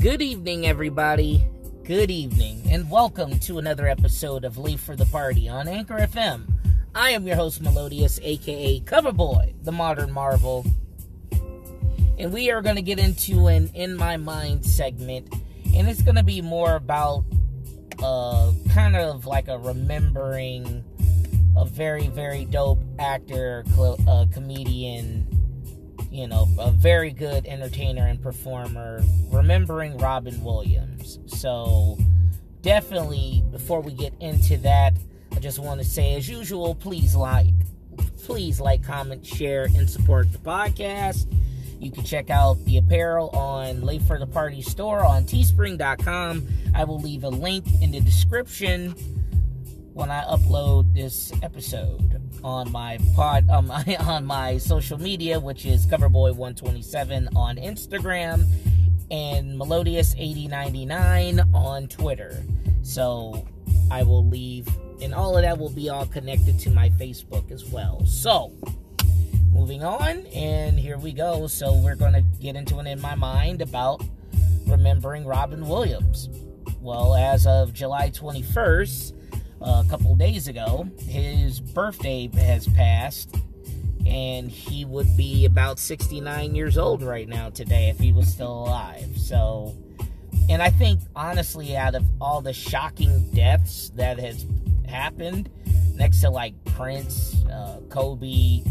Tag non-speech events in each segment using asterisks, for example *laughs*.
Good evening, everybody. Good evening, and welcome to another episode of Late for the Party on Anchor FM. I am your host, Melodious, aka Coverboy, the modern marvel. And we are going to get into an In My Mind segment, and it's going to be more about uh, kind of like a remembering a very, very dope actor, uh, comedian, you know, a very good entertainer and performer, remembering Robin Williams. So, definitely, before we get into that, I just want to say, as usual, please like, please like, comment, share, and support the podcast. You can check out the apparel on Late for the Party store on teespring.com. I will leave a link in the description when I upload this episode on my pod um, *laughs* on my social media, which is Coverboy127 on Instagram and Melodious8099 on Twitter. So I will leave, and all of that will be all connected to my Facebook as well. So moving on, and here we go. So we're going to get into it in my mind about remembering Robin Williams. Well, as of July 21st, a couple days ago, his birthday has passed, and he would be about 69 years old right now today if he was still alive. So, and I think honestly, out of all the shocking deaths that has happened, next to like Prince, uh, Kobe,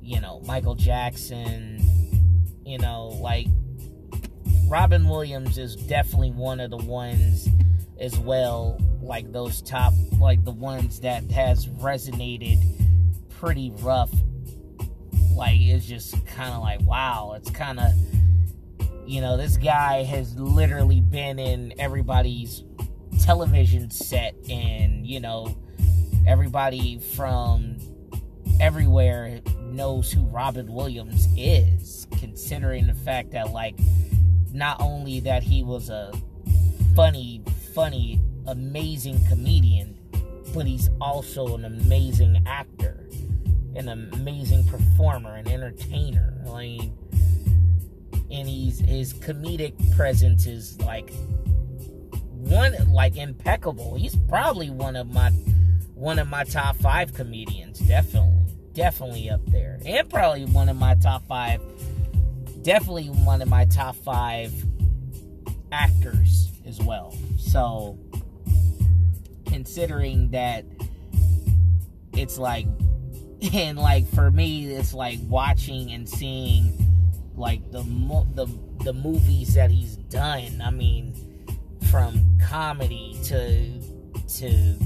you know, Michael Jackson, you know, like Robin Williams is definitely one of the ones as well like those top like the ones that has resonated pretty rough. Like it's just kind of like wow it's kind of you know this guy has literally been in everybody's television set and you know everybody from everywhere knows who Robin Williams is considering the fact that like not only that he was a funny funny amazing comedian, but he's also an amazing actor, an amazing performer, an entertainer. Mean, and he's his comedic presence is like one like impeccable. He's probably one of my one of my top five comedians, definitely, definitely up there, and probably one of my top five, definitely one of my top five actors as well. So considering that it's like *laughs* and like for me it's like watching and seeing like the the the movies that he's done. I mean from comedy to to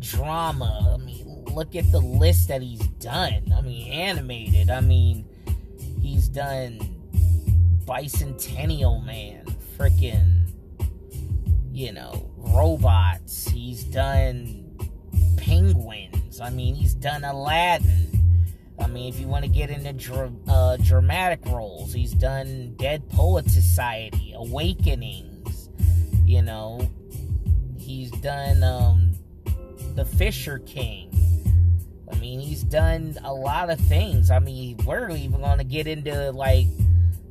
drama. I mean look at the list that he's done. I mean animated. I mean he's done bicentennial man freaking you know, robots. He's done penguins. I mean, he's done Aladdin. I mean, if you want to get into uh, dramatic roles, he's done Dead Poet Society, Awakenings. You know, he's done um, The Fisher King. I mean, he's done a lot of things. I mean, we're even going to get into like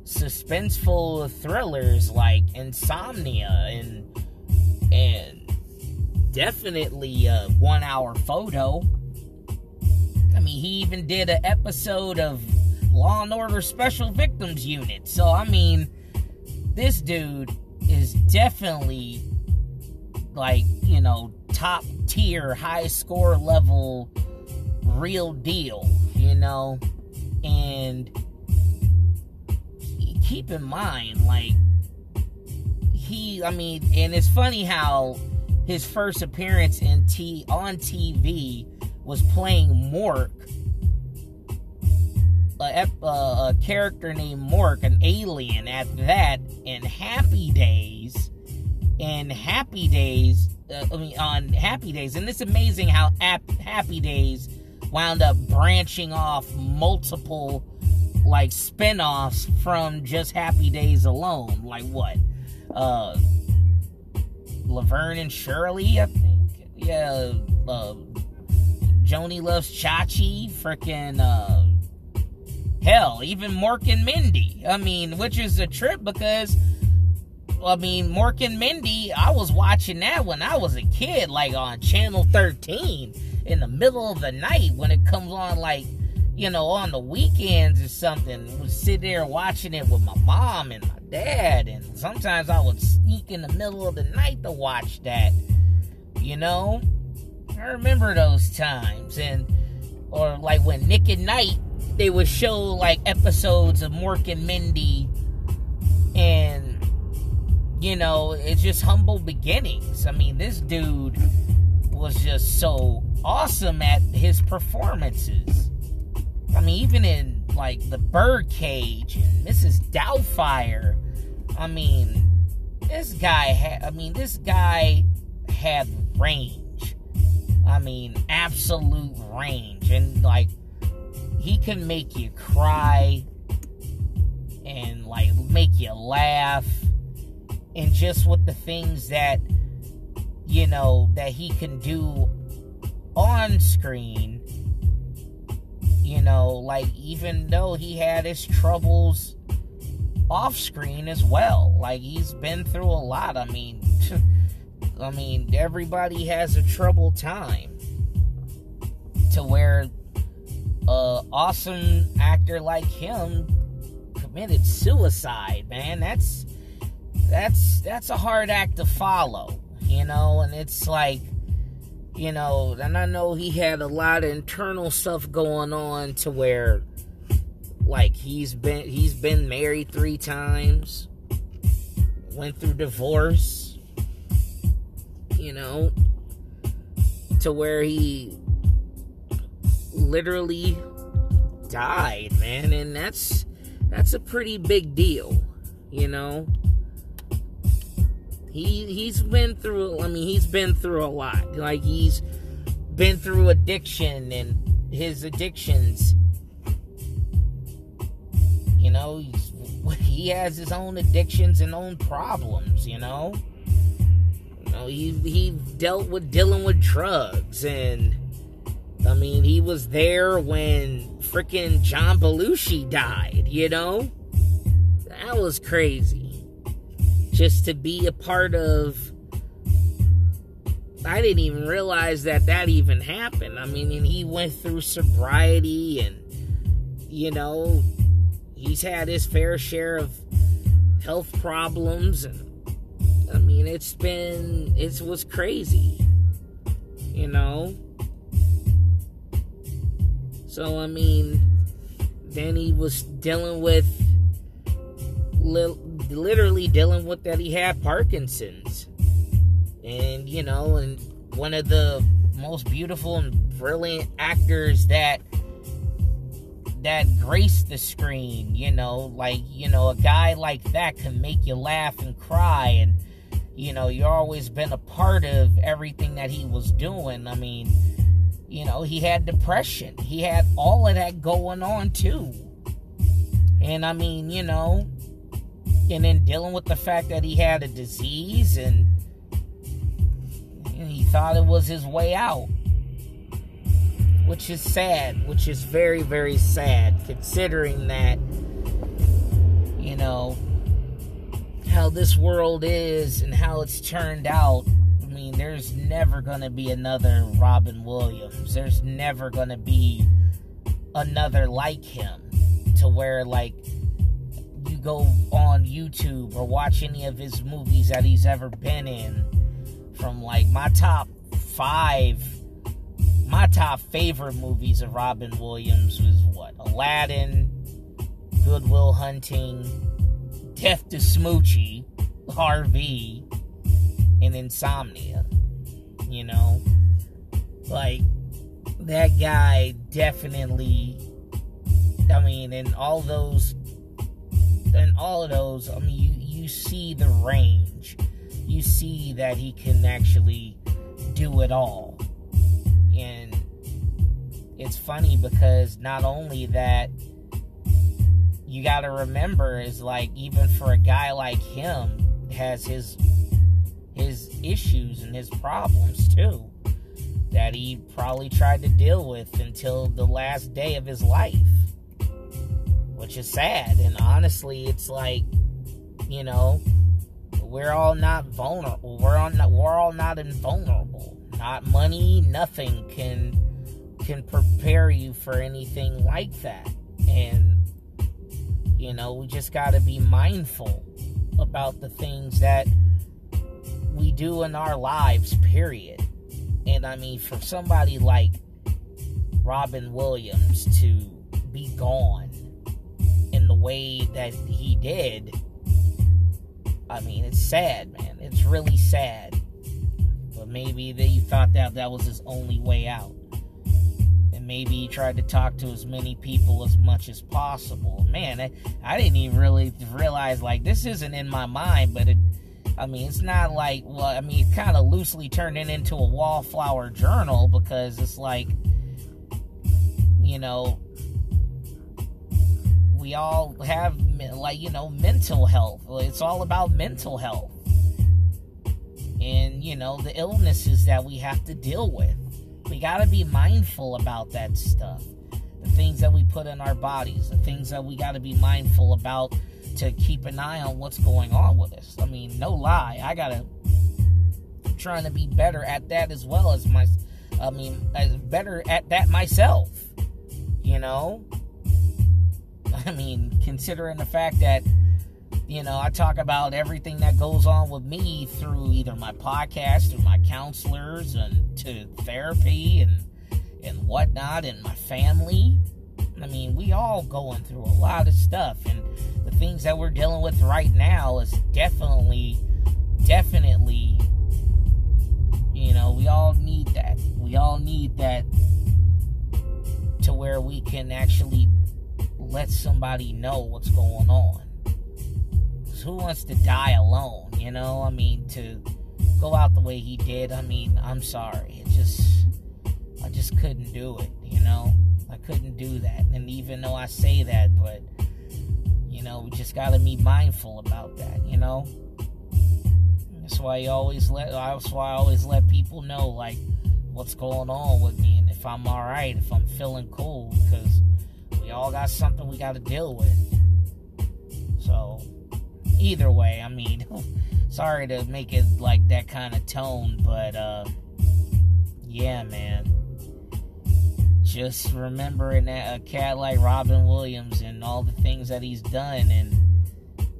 suspenseful thrillers like Insomnia and and definitely a one hour photo. I mean, he even did an episode of Law and Order Special Victims Unit. So, I mean, this dude is definitely like, you know, top tier, high score level, real deal, you know? And keep in mind, like, he, I mean, and it's funny how his first appearance in T on TV was playing Mork, a, a, a character named Mork, an alien at that, in Happy Days. In Happy Days, uh, I mean, on Happy Days, and it's amazing how Happy Days wound up branching off multiple like spin-offs from just Happy Days alone. Like what? Uh, Laverne and Shirley, I think. Yeah, uh, Joanie loves Chachi, freaking, uh, hell, even Mork and Mindy. I mean, which is a trip because I mean, Mork and Mindy, I was watching that when I was a kid, like on Channel 13 in the middle of the night when it comes on, like, you know, on the weekends or something. Would sit there watching it with my mom and my dad, and sometimes I would sneak in the middle of the night to watch that. You know, I remember those times, and or like when Nick at Night they would show like episodes of Mork and Mindy, and you know, it's just humble beginnings. I mean, this dude was just so awesome at his performances. I mean, even in like the Birdcage Mrs. Doubtfire, I mean, this guy had. I mean, this guy had range. I mean, absolute range, and like he can make you cry and like make you laugh and just with the things that you know that he can do on screen you know like even though he had his troubles off screen as well like he's been through a lot. I mean *laughs* i mean everybody has a troubled time to where a awesome actor like him committed suicide man. That's that's that's a hard act to follow, you know, and it's like you know, and I know he had a lot of internal stuff going on to where like he's been he's been married 3 times, went through divorce, you know, to where he literally died, man, and that's that's a pretty big deal, you know he he's been through. I mean, he's been through a lot. Like he's been through addiction and his addictions. You know, he has his own addictions and own problems. You know, you know he he dealt with dealing with drugs and. I mean, he was there when freaking John Belushi died, you know? That was crazy just to be a part of I didn't even realize that that even happened. I mean, and he went through sobriety and you know, he's had his fair share of health problems and I mean, it's been it was crazy. You know? So I mean, then he was dealing with literally dealing with that he had Parkinson's. And, you know, and one of the most beautiful and brilliant actors that that grace the screen, you know, like, you know, a guy like that can make you laugh and cry and you know, you always been a part of everything that he was doing. I mean, you know, he had depression. He had all of that going on too. And I mean, you know, and then dealing with the fact that he had a disease and he thought it was his way out which is sad which is very very sad considering that you know how this world is and how it's turned out. I mean there's never going to be another robin williams. There's never going to be another like him to where like you go on YouTube or watch any of his movies that he's ever been in, from like my top five, my top favorite movies of Robin Williams was what? Aladdin, Good Will Hunting, Death to Smoochy, Harvey, and Insomnia. You know? Like, that guy definitely I mean, and all those and all of those, I mean, you, you see the range. You see that he can actually do it all. And it's funny because not only that, you got to remember is like even for a guy like him has his his issues and his problems too that he probably tried to deal with until the last day of his life which is sad. And honestly, it's like, you know, we're all not vulnerable. We're not, we're all not invulnerable. Not money, nothing can can prepare you for anything like that. And you know, we just got to be mindful about the things that we do in our lives, period. And I mean, for somebody like Robin Williams to be gone way that he did, I mean, it's sad, man. It's really sad. But maybe they thought that that was his only way out. And maybe he tried to talk to as many people as much as possible. Man, I, I didn't even really realize, like, this isn't in my mind, but it I mean, it's not like, well, I mean, it's kind of loosely turned it into a wallflower journal because it's like, you know, we all have, like, you know, mental health. It's all about mental health. And, you know, the illnesses that we have to deal with. We got to be mindful about that stuff. The things that we put in our bodies, the things that we got to be mindful about to keep an eye on what's going on with us. I mean, no lie, I gotta trying to be better at that as well as my. I mean, better at that myself. You know. I mean, considering the fact that you know I talk about everything that goes on with me through either my podcast, through my counselors, and to therapy and and whatnot, and my family. I mean, we all going through a lot of stuff, and the things that we're dealing with right now is definitely, definitely, you know, we all need that. We all need that to where we can actually let somebody know what's going on. who wants to die alone, you know? I mean, to go out the way he did, I mean, I'm sorry. It just, I just couldn't do it, you know? I couldn't do that. And even though I say that, but you know, we just gotta be mindful about that, you know? That's why you always let that's why I always let people know like what's going on with me and if I'm alright, if I'm feeling cool, because all got something we gotta deal with. So either way, I mean *laughs* sorry to make it like that kind of tone, but uh yeah man just remembering that a cat like Robin Williams and all the things that he's done and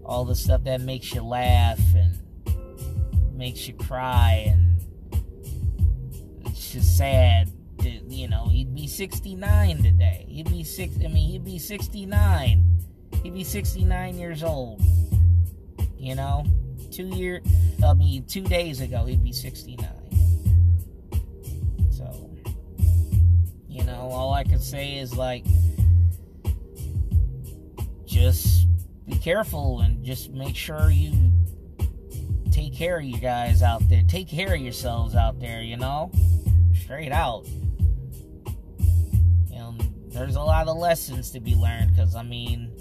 all the stuff that makes you laugh and makes you cry and it's just sad you know he'd be 69 today he'd be six i mean he'd be 69 he'd be 69 years old you know two year i mean two days ago he'd be 69 So, You know, all I can say is like, just be careful and just make sure you take care of you guys out there. Take care of yourselves out there, you know? Straight out. There's a lot of lessons to be learned because, I mean,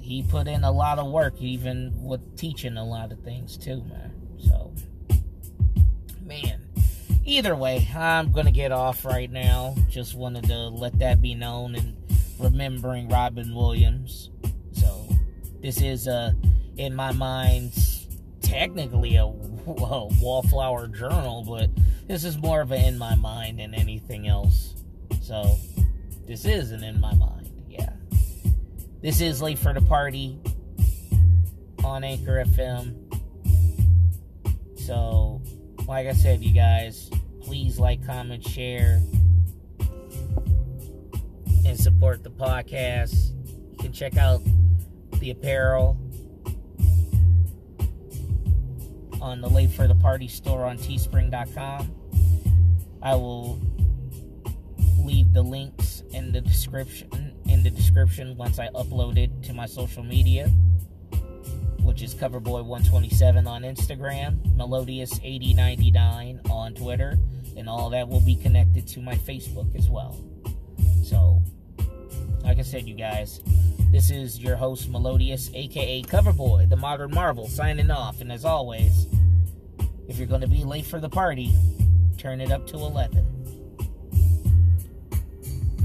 he put in a lot of work, even with teaching a lot of things, too, man. So, man either way, I'm gonna get off right now. Just wanted to let that be known and remembering Robin Williams. So this is uh in my mind technically a, a wallflower journal, but this is more of an in my mind than anything else. So this is an in my mind, yeah. This is late for the party on Anchor FM. So like I said, you guys, please like, comment, share, and support the podcast. You can check out the apparel on the Late for the Party store on teespring.com. I will leave the links in the description in the description once I upload it to my social media which is Coverboy127 on Instagram, Melodious8099 on Twitter, and all that will be connected to my Facebook as well. So, like I said, you guys, this is your host, Melodious, aka Coverboy, the Modern Marvel, signing off. And as always, if you're going to be late for the party, turn it up to 11.